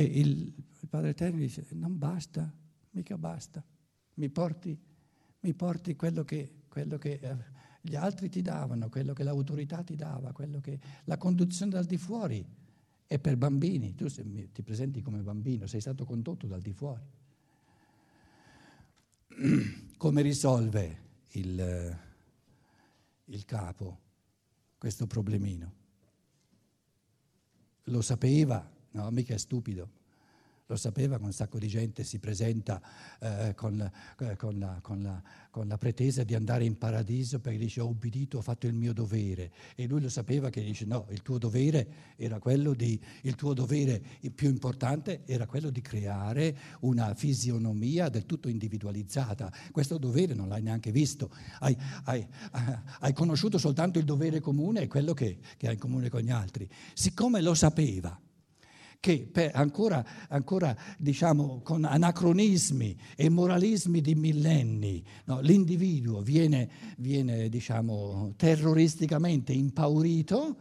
E il, il Padre Eterno dice, non basta, mica basta, mi porti, mi porti quello che, quello che eh, gli altri ti davano, quello che l'autorità ti dava, quello che la conduzione dal di fuori è per bambini, tu ti presenti come bambino, sei stato condotto dal di fuori. Come risolve il, il capo questo problemino? Lo sapeva, no, mica è stupido. Lo sapeva che un sacco di gente si presenta eh, con, eh, con, la, con, la, con, la, pretesa di andare in paradiso perché dice ho ubbidito, ho fatto il mio dovere. E lui lo sapeva che dice no, il tuo dovere era quello di, il tuo dovere più importante era quello di creare una fisionomia del tutto individualizzata. Questo dovere non l'hai neanche visto. Hai, hai, hai conosciuto soltanto il dovere comune e quello che, che hai in comune con gli altri. Siccome lo sapeva, che ancora, ancora diciamo, con anacronismi e moralismi di millenni no, l'individuo viene, viene diciamo, terroristicamente impaurito,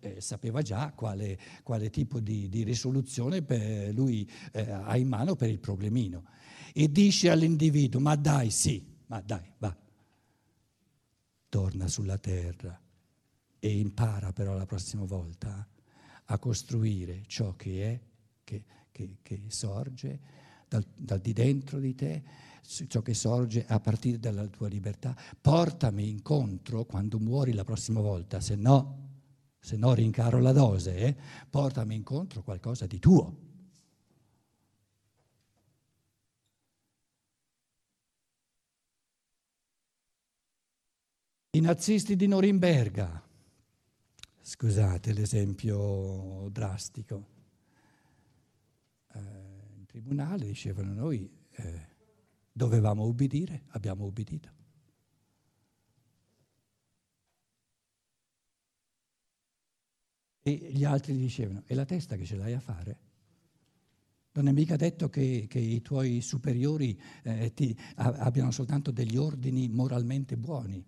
eh, sapeva già quale, quale tipo di, di, risoluzione lui eh, ha in mano per il problemino. E dice all'individuo, ma dai, sì, ma dai, va, torna sulla terra e impara però la prossima volta a costruire ciò che è, che, che, che sorge dal, dal, di dentro di te, ciò che sorge a partire dalla tua libertà. Portami incontro quando muori la prossima volta, se no, se no rincaro la dose, eh? portami incontro qualcosa di tuo. I nazisti di Norimberga Scusate l'esempio drastico. Eh, in tribunale dicevano noi eh, dovevamo ubbidire, abbiamo ubbidito. E gli altri dicevano, è la testa che ce l'hai a fare? Non è mica detto che, che i tuoi superiori eh, ti, a, abbiano soltanto degli ordini moralmente buoni,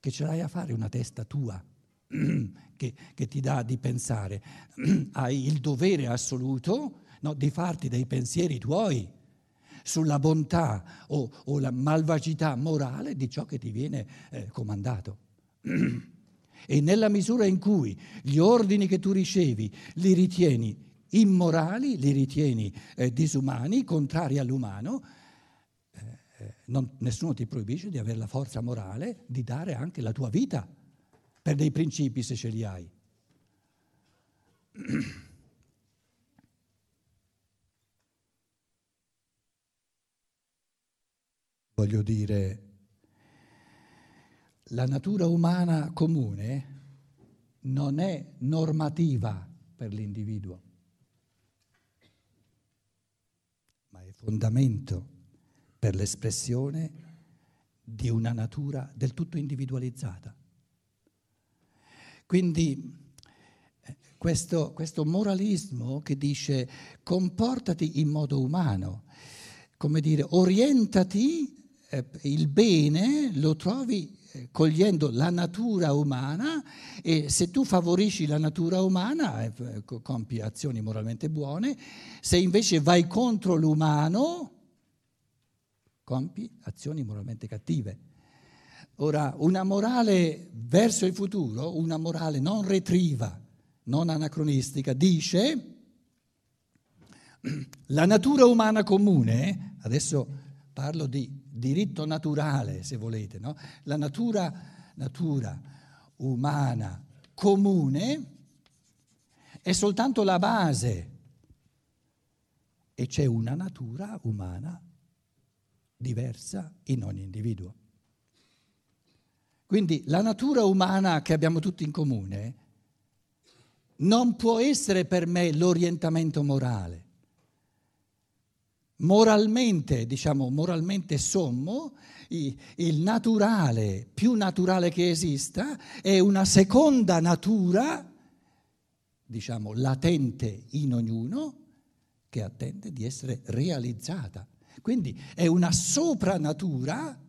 che ce l'hai a fare una testa tua che, che, ti dà di pensare, hai il dovere assoluto no, di farti dei pensieri tuoi sulla bontà o, o, la malvagità morale di ciò che ti viene eh, comandato. E nella misura in cui gli ordini che tu ricevi li ritieni immorali, li ritieni eh, disumani, contrari all'umano, eh, eh non, nessuno ti proibisce di avere la forza morale di dare anche la tua vita per dei principi se ce li hai. Voglio dire, la natura umana comune non è normativa per l'individuo, ma è fondamento per l'espressione di una natura del tutto individualizzata. Quindi eh, questo, questo, moralismo che dice comportati in modo umano, come dire, orientati, eh, il bene lo trovi eh, cogliendo la natura umana e se tu favorisci la natura umana eh, compi azioni moralmente buone, se invece vai contro l'umano compi azioni moralmente cattive. Ora, una morale verso il futuro, una morale non retriva, non anacronistica, dice la natura umana comune, adesso parlo di diritto naturale se volete, no? la natura, natura umana comune è soltanto la base e c'è una natura umana diversa in ogni individuo. Quindi la natura umana che abbiamo tutti in comune non può essere per me l'orientamento morale. Moralmente, diciamo, moralmente sommo, il naturale, più naturale che esista, è una seconda natura, diciamo, latente in ognuno, che attende di essere realizzata. Quindi è una sopranatura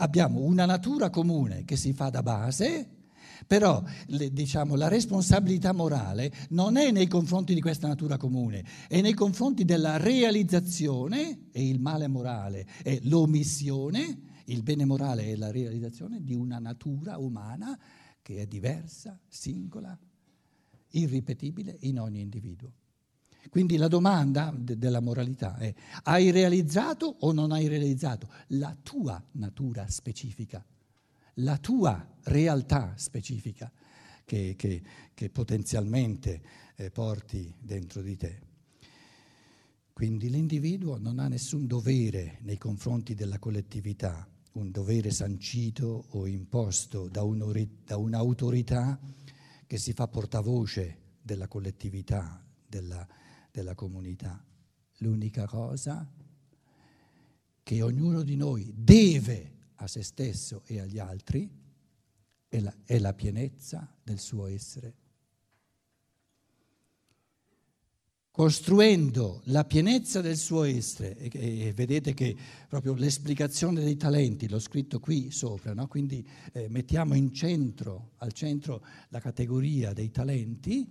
abbiamo una natura comune che si fa da base, Però le, diciamo, la responsabilità morale non è nei confronti di questa natura comune, è nei confronti della realizzazione, e il male morale è l'omissione, il bene morale è la realizzazione di una natura umana che è diversa, singola, irripetibile in ogni individuo. Quindi la domanda de- della moralità è hai realizzato o non hai realizzato la tua natura specifica, la tua realtà specifica che, che, che potenzialmente eh, porti dentro di te. Quindi l'individuo non ha nessun dovere nei confronti della collettività, un dovere sancito o imposto da, da un'autorità che si fa portavoce della collettività, della, della comunità. L'unica cosa che ognuno di noi deve a se stesso e agli altri è la, è la pienezza del suo essere. Costruendo la pienezza del suo essere, e, e vedete che proprio l'esplicazione dei talenti, l'ho scritto qui sopra, no? quindi eh, mettiamo centro, al centro la categoria dei talenti,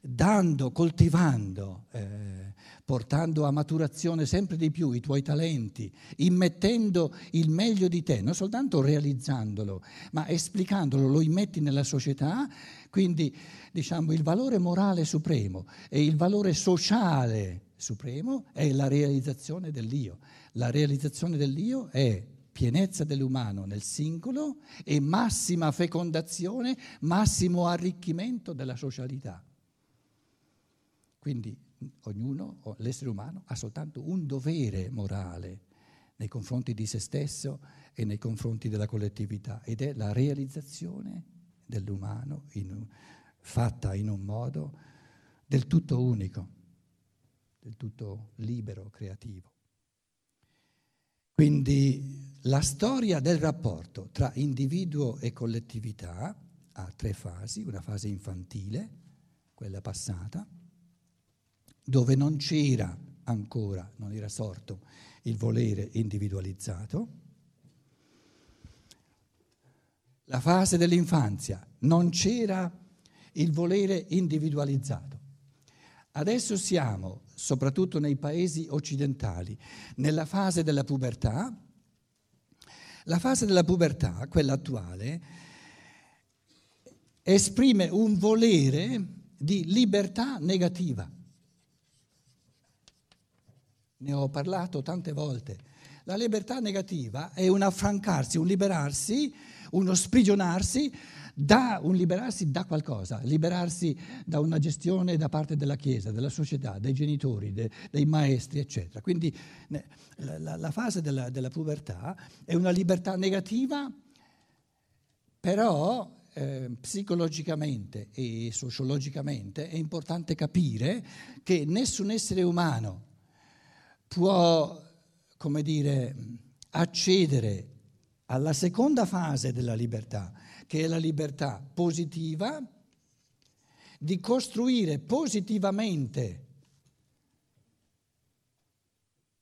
dando, coltivando, eh, portando a maturazione sempre di più i tuoi talenti, immettendo il meglio di te, non soltanto realizzandolo, ma esplicandolo, lo immetti nella società, quindi diciamo il valore morale supremo e il valore sociale supremo è la realizzazione dell'io. La realizzazione dell'io è pienezza dell'umano nel singolo e massima fecondazione, massimo arricchimento della socialità. Quindi ognuno, l'essere umano, ha soltanto un dovere morale nei confronti di se stesso e nei confronti della collettività ed è la realizzazione dell'umano in, fatta in un modo del tutto unico, del tutto libero, creativo. Quindi la storia del rapporto tra individuo e collettività ha tre fasi, una fase infantile, quella passata, dove non c'era ancora, non era sorto il volere individualizzato. La fase dell'infanzia, non c'era il volere individualizzato. Adesso siamo, soprattutto nei paesi occidentali, nella fase della pubertà. La fase della pubertà, quella attuale, esprime un volere di libertà negativa ne ho parlato tante volte. La libertà negativa è un affrancarsi, un liberarsi, uno sprigionarsi da, un liberarsi da qualcosa, liberarsi da una gestione da parte della Chiesa, della società, dei genitori, de, dei maestri, eccetera. Quindi la, la, la fase della, della, pubertà è una libertà negativa, però eh, psicologicamente e sociologicamente è importante capire che nessun essere umano può, come dire, accedere alla seconda fase della libertà, che è la libertà positiva, di costruire positivamente,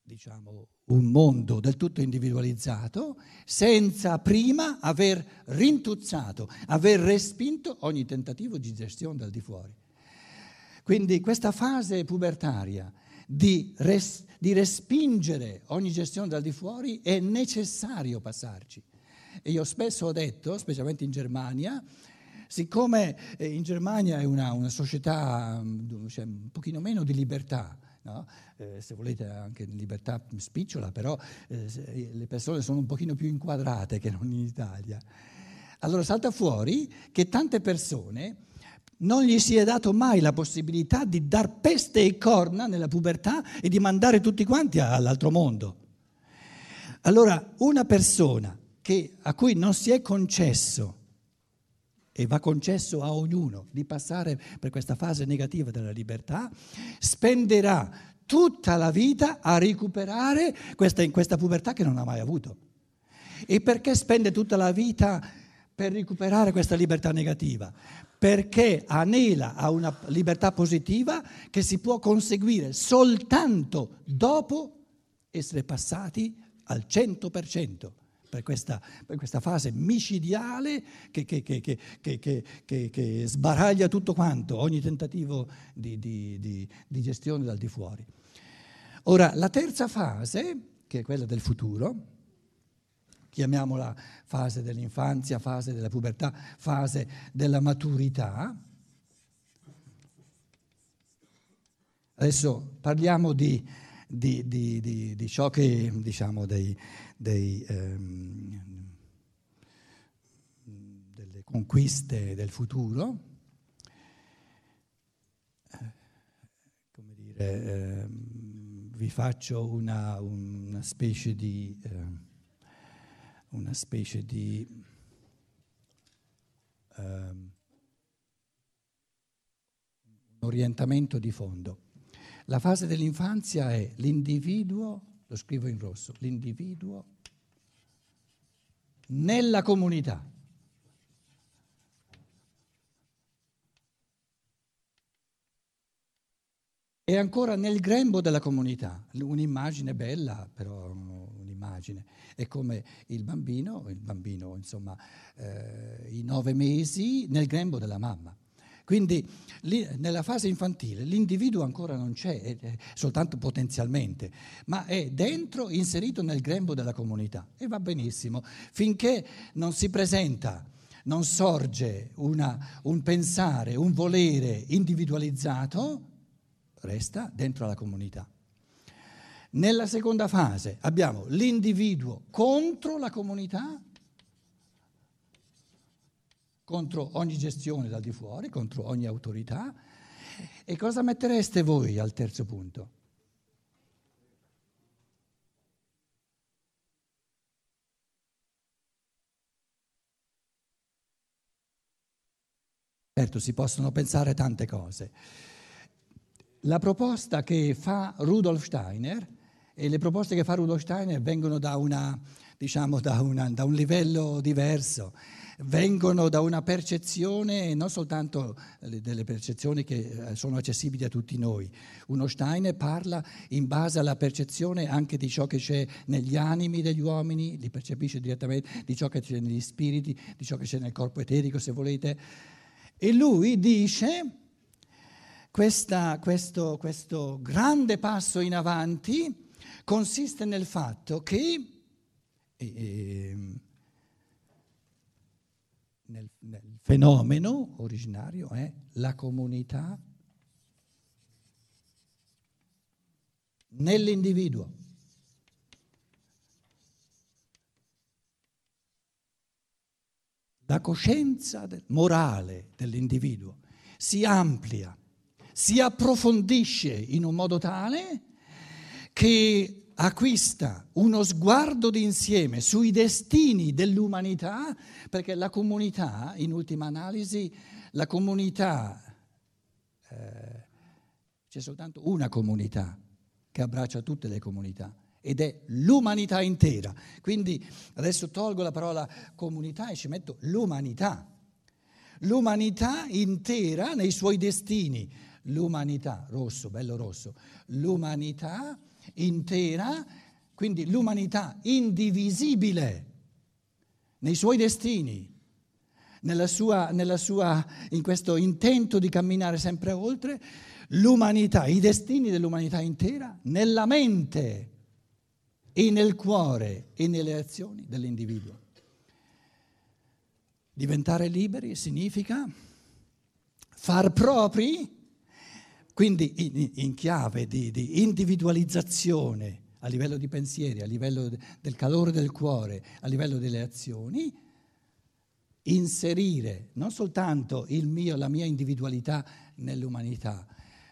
diciamo, un mondo del tutto individualizzato, senza prima aver rintuzzato, aver respinto ogni tentativo di gestione dal di fuori. Quindi questa fase pubertaria di, res, di respingere ogni gestione dal di fuori, è necessario passarci. E io spesso ho detto, specialmente in Germania, siccome eh, in Germania è una, una società mm, cioè, un pochino meno di libertà, no? eh, se volete anche libertà spicciola, però eh, le persone sono un pochino più inquadrate che non in Italia. Allora salta fuori che tante persone non gli si è dato mai la possibilità di dar peste e corna nella pubertà e di mandare tutti quanti all'altro mondo. Allora, una persona che, a cui non si è concesso, e va concesso a ognuno, di passare per questa fase negativa della libertà, spenderà tutta la vita a recuperare questa, questa pubertà che non ha mai avuto. E perché spende tutta la vita per recuperare questa libertà negativa? perché anela a una libertà positiva che si può conseguire soltanto dopo essere passati al 100% per questa, per questa fase micidiale che, che, che, che, sbaraglia tutto quanto, ogni tentativo di, di, di, di gestione dal di fuori. Ora, la terza fase, che è quella del futuro, chiamiamola fase dell'infanzia, fase della pubertà, fase della maturità. Adesso parliamo di, di, di, di ciò che, diciamo, dei, dei, ehm, delle conquiste del futuro. Come dire, ehm, vi faccio una, una specie di... Eh, una specie di um, orientamento di fondo. La fase dell'infanzia è l'individuo, lo scrivo in rosso, l'individuo nella comunità. È ancora nel grembo della comunità, un'immagine bella, però un'immagine. È come il bambino, il bambino insomma, eh, i nove mesi nel grembo della mamma. Quindi lì, nella fase infantile l'individuo ancora non c'è, è, è soltanto potenzialmente, ma è dentro, inserito nel grembo della comunità e va benissimo, finché non si presenta, non sorge una, un pensare, un volere individualizzato, resta dentro la comunità. Nella seconda fase abbiamo l'individuo contro la comunità, contro ogni gestione dal di fuori, contro ogni autorità. E cosa mettereste voi al terzo punto? Certo, si possono pensare tante cose. La proposta che fa Rudolf Steiner, e le proposte che fa Rudolf Steiner vengono da, una, diciamo, da, una, da un livello diverso, vengono da una percezione, non soltanto delle percezioni che eh, sono accessibili a tutti noi. Uno Steiner parla in base alla percezione anche di ciò che c'è negli animi degli uomini, li percepisce direttamente, di ciò che c'è negli spiriti, di ciò che c'è nel corpo eterico, se volete. E lui dice questa, questo, questo grande passo in avanti consiste nel fatto che eh, nel, nel fenomeno originario è la comunità nell'individuo. La coscienza morale dell'individuo si amplia si approfondisce in un modo tale che acquista uno sguardo d'insieme sui destini dell'umanità, perché la comunità, in ultima analisi, la comunità, eh, c'è soltanto una comunità che abbraccia tutte le comunità ed è l'umanità intera. Quindi adesso tolgo la parola comunità e ci metto l'umanità. L'umanità intera nei suoi destini, l'umanità, rosso, bello rosso, l'umanità intera, quindi l'umanità indivisibile nei suoi destini, sua, sua, in questo intento di camminare sempre oltre, l'umanità, i destini dell'umanità intera nella mente e nel cuore e nelle azioni dell'individuo. Diventare liberi significa far propri quindi in, in chiave di, di, individualizzazione a livello di pensieri, a livello del calore del cuore, a livello delle azioni, inserire non soltanto mio, la mia individualità nell'umanità,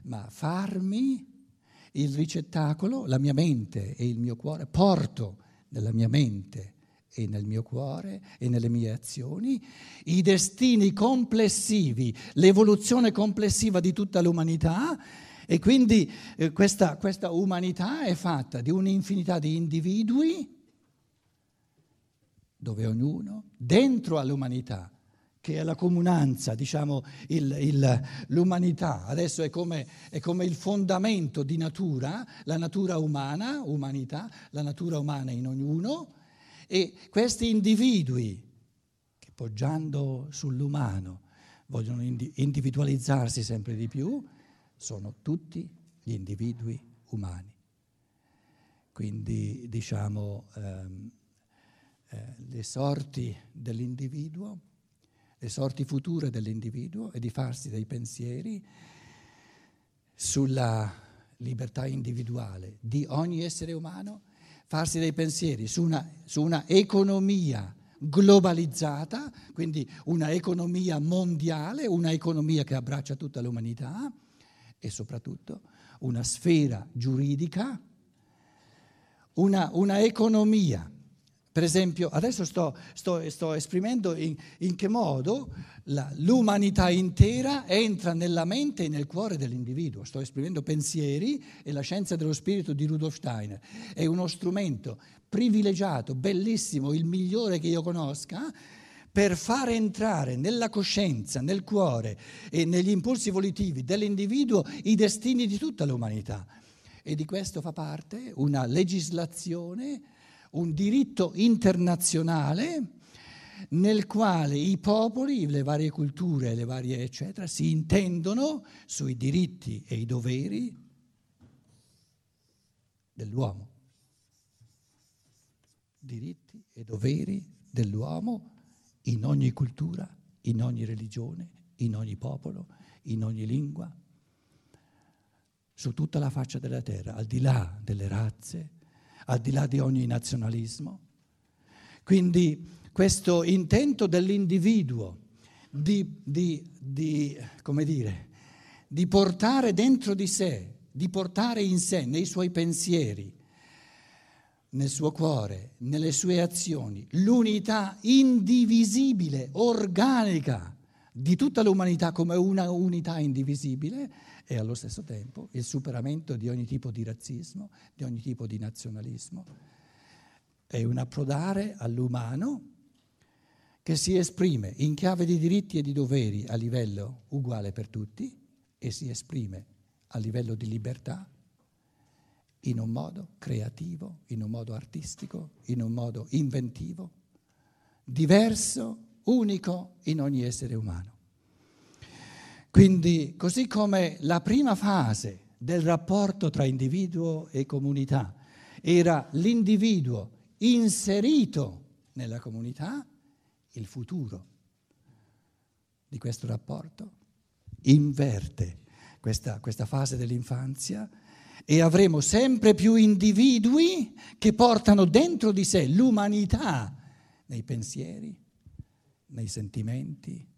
ma farmi il ricettacolo, la mia mente e il mio cuore, porto nella mia mente e nel mio cuore e nelle mie azioni, i destini complessivi, l'evoluzione complessiva di tutta l'umanità e quindi eh, questa, questa umanità è fatta di un'infinità di individui dove ognuno, dentro all'umanità, che è la comunanza, diciamo, il, il, l'umanità, adesso è come, è come, il fondamento di natura, la natura umana, umanità, la natura umana in ognuno, E questi individui, che poggiando sull'umano vogliono individualizzarsi sempre di più, sono tutti gli individui umani. Quindi diciamo ehm, eh, le sorti dell'individuo, le sorti future dell'individuo e di farsi dei pensieri sulla libertà individuale di ogni essere umano, farsi dei pensieri su una, su una economia globalizzata, quindi una economia mondiale, una economia che abbraccia tutta l'umanità e soprattutto una sfera giuridica, una, una economia per esempio, adesso sto, sto, sto esprimendo in, in, che modo la, l'umanità intera entra nella mente e nel cuore dell'individuo. Sto esprimendo pensieri e la scienza dello spirito di Rudolf Steiner. È uno strumento privilegiato, bellissimo, il migliore che io conosca, per far entrare nella coscienza, nel cuore e negli impulsi volitivi dell'individuo i destini di tutta l'umanità. E di questo fa parte una legislazione un diritto internazionale nel quale i popoli, le varie culture, le varie eccetera, si intendono sui diritti e i doveri dell'uomo. Diritti e doveri dell'uomo in ogni cultura, in ogni religione, in ogni popolo, in ogni lingua, su tutta la faccia della terra, al di là delle razze, al di là di ogni nazionalismo. Quindi questo intento dell'individuo di, di, di, dire, di portare dentro di sé, di portare in sé, nei suoi pensieri, nel suo cuore, nelle sue azioni, l'unità indivisibile, organica di tutta l'umanità come una unità indivisibile, e allo stesso tempo il superamento di ogni tipo di razzismo, di ogni tipo di nazionalismo. È un approdare all'umano che si esprime in chiave di diritti e di doveri a livello uguale per tutti e si esprime a livello di libertà in un modo creativo, in un modo artistico, in un modo inventivo, diverso, unico in ogni essere umano. Quindi, così come la prima fase del rapporto tra individuo e comunità era l'individuo inserito nella comunità, il futuro di questo rapporto inverte questa, questa fase dell'infanzia e avremo sempre più individui che portano dentro di sé l'umanità nei pensieri, nei sentimenti,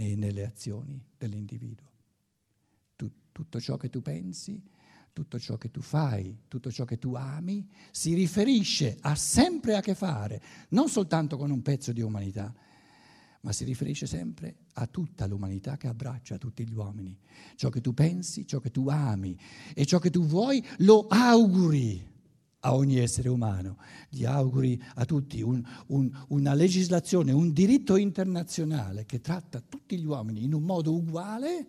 e nelle azioni dell'individuo. Tu, tutto ciò che tu pensi, tutto ciò che tu fai, tutto ciò che tu ami, si riferisce, ha sempre a che fare, non soltanto con un pezzo di umanità, ma si riferisce sempre a tutta l'umanità che abbraccia tutti gli uomini. Ciò che tu pensi, ciò che tu ami e ciò che tu vuoi, lo auguri a ogni essere umano. Gli auguri a tutti un, un, una legislazione, un diritto internazionale che tratta tutti gli uomini in un modo uguale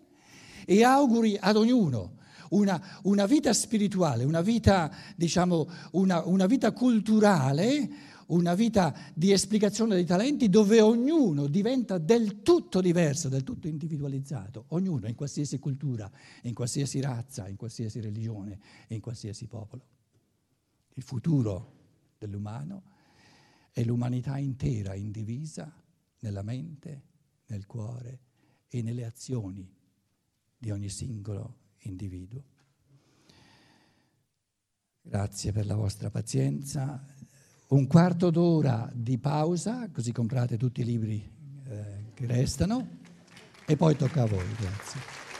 e auguri ad ognuno. Una, una vita spirituale, una vita, diciamo, una, una vita culturale, una vita di esplicazione dei talenti dove ognuno diventa del tutto diverso, del tutto individualizzato, ognuno in qualsiasi cultura, in qualsiasi razza, in qualsiasi religione, in qualsiasi popolo il futuro dell'umano è l'umanità intera indivisa nella mente, nel cuore e nelle azioni di ogni singolo individuo. Grazie per la vostra pazienza. Un quarto d'ora di pausa, così comprate tutti i libri eh, che restano, e poi tocca a voi. Grazie.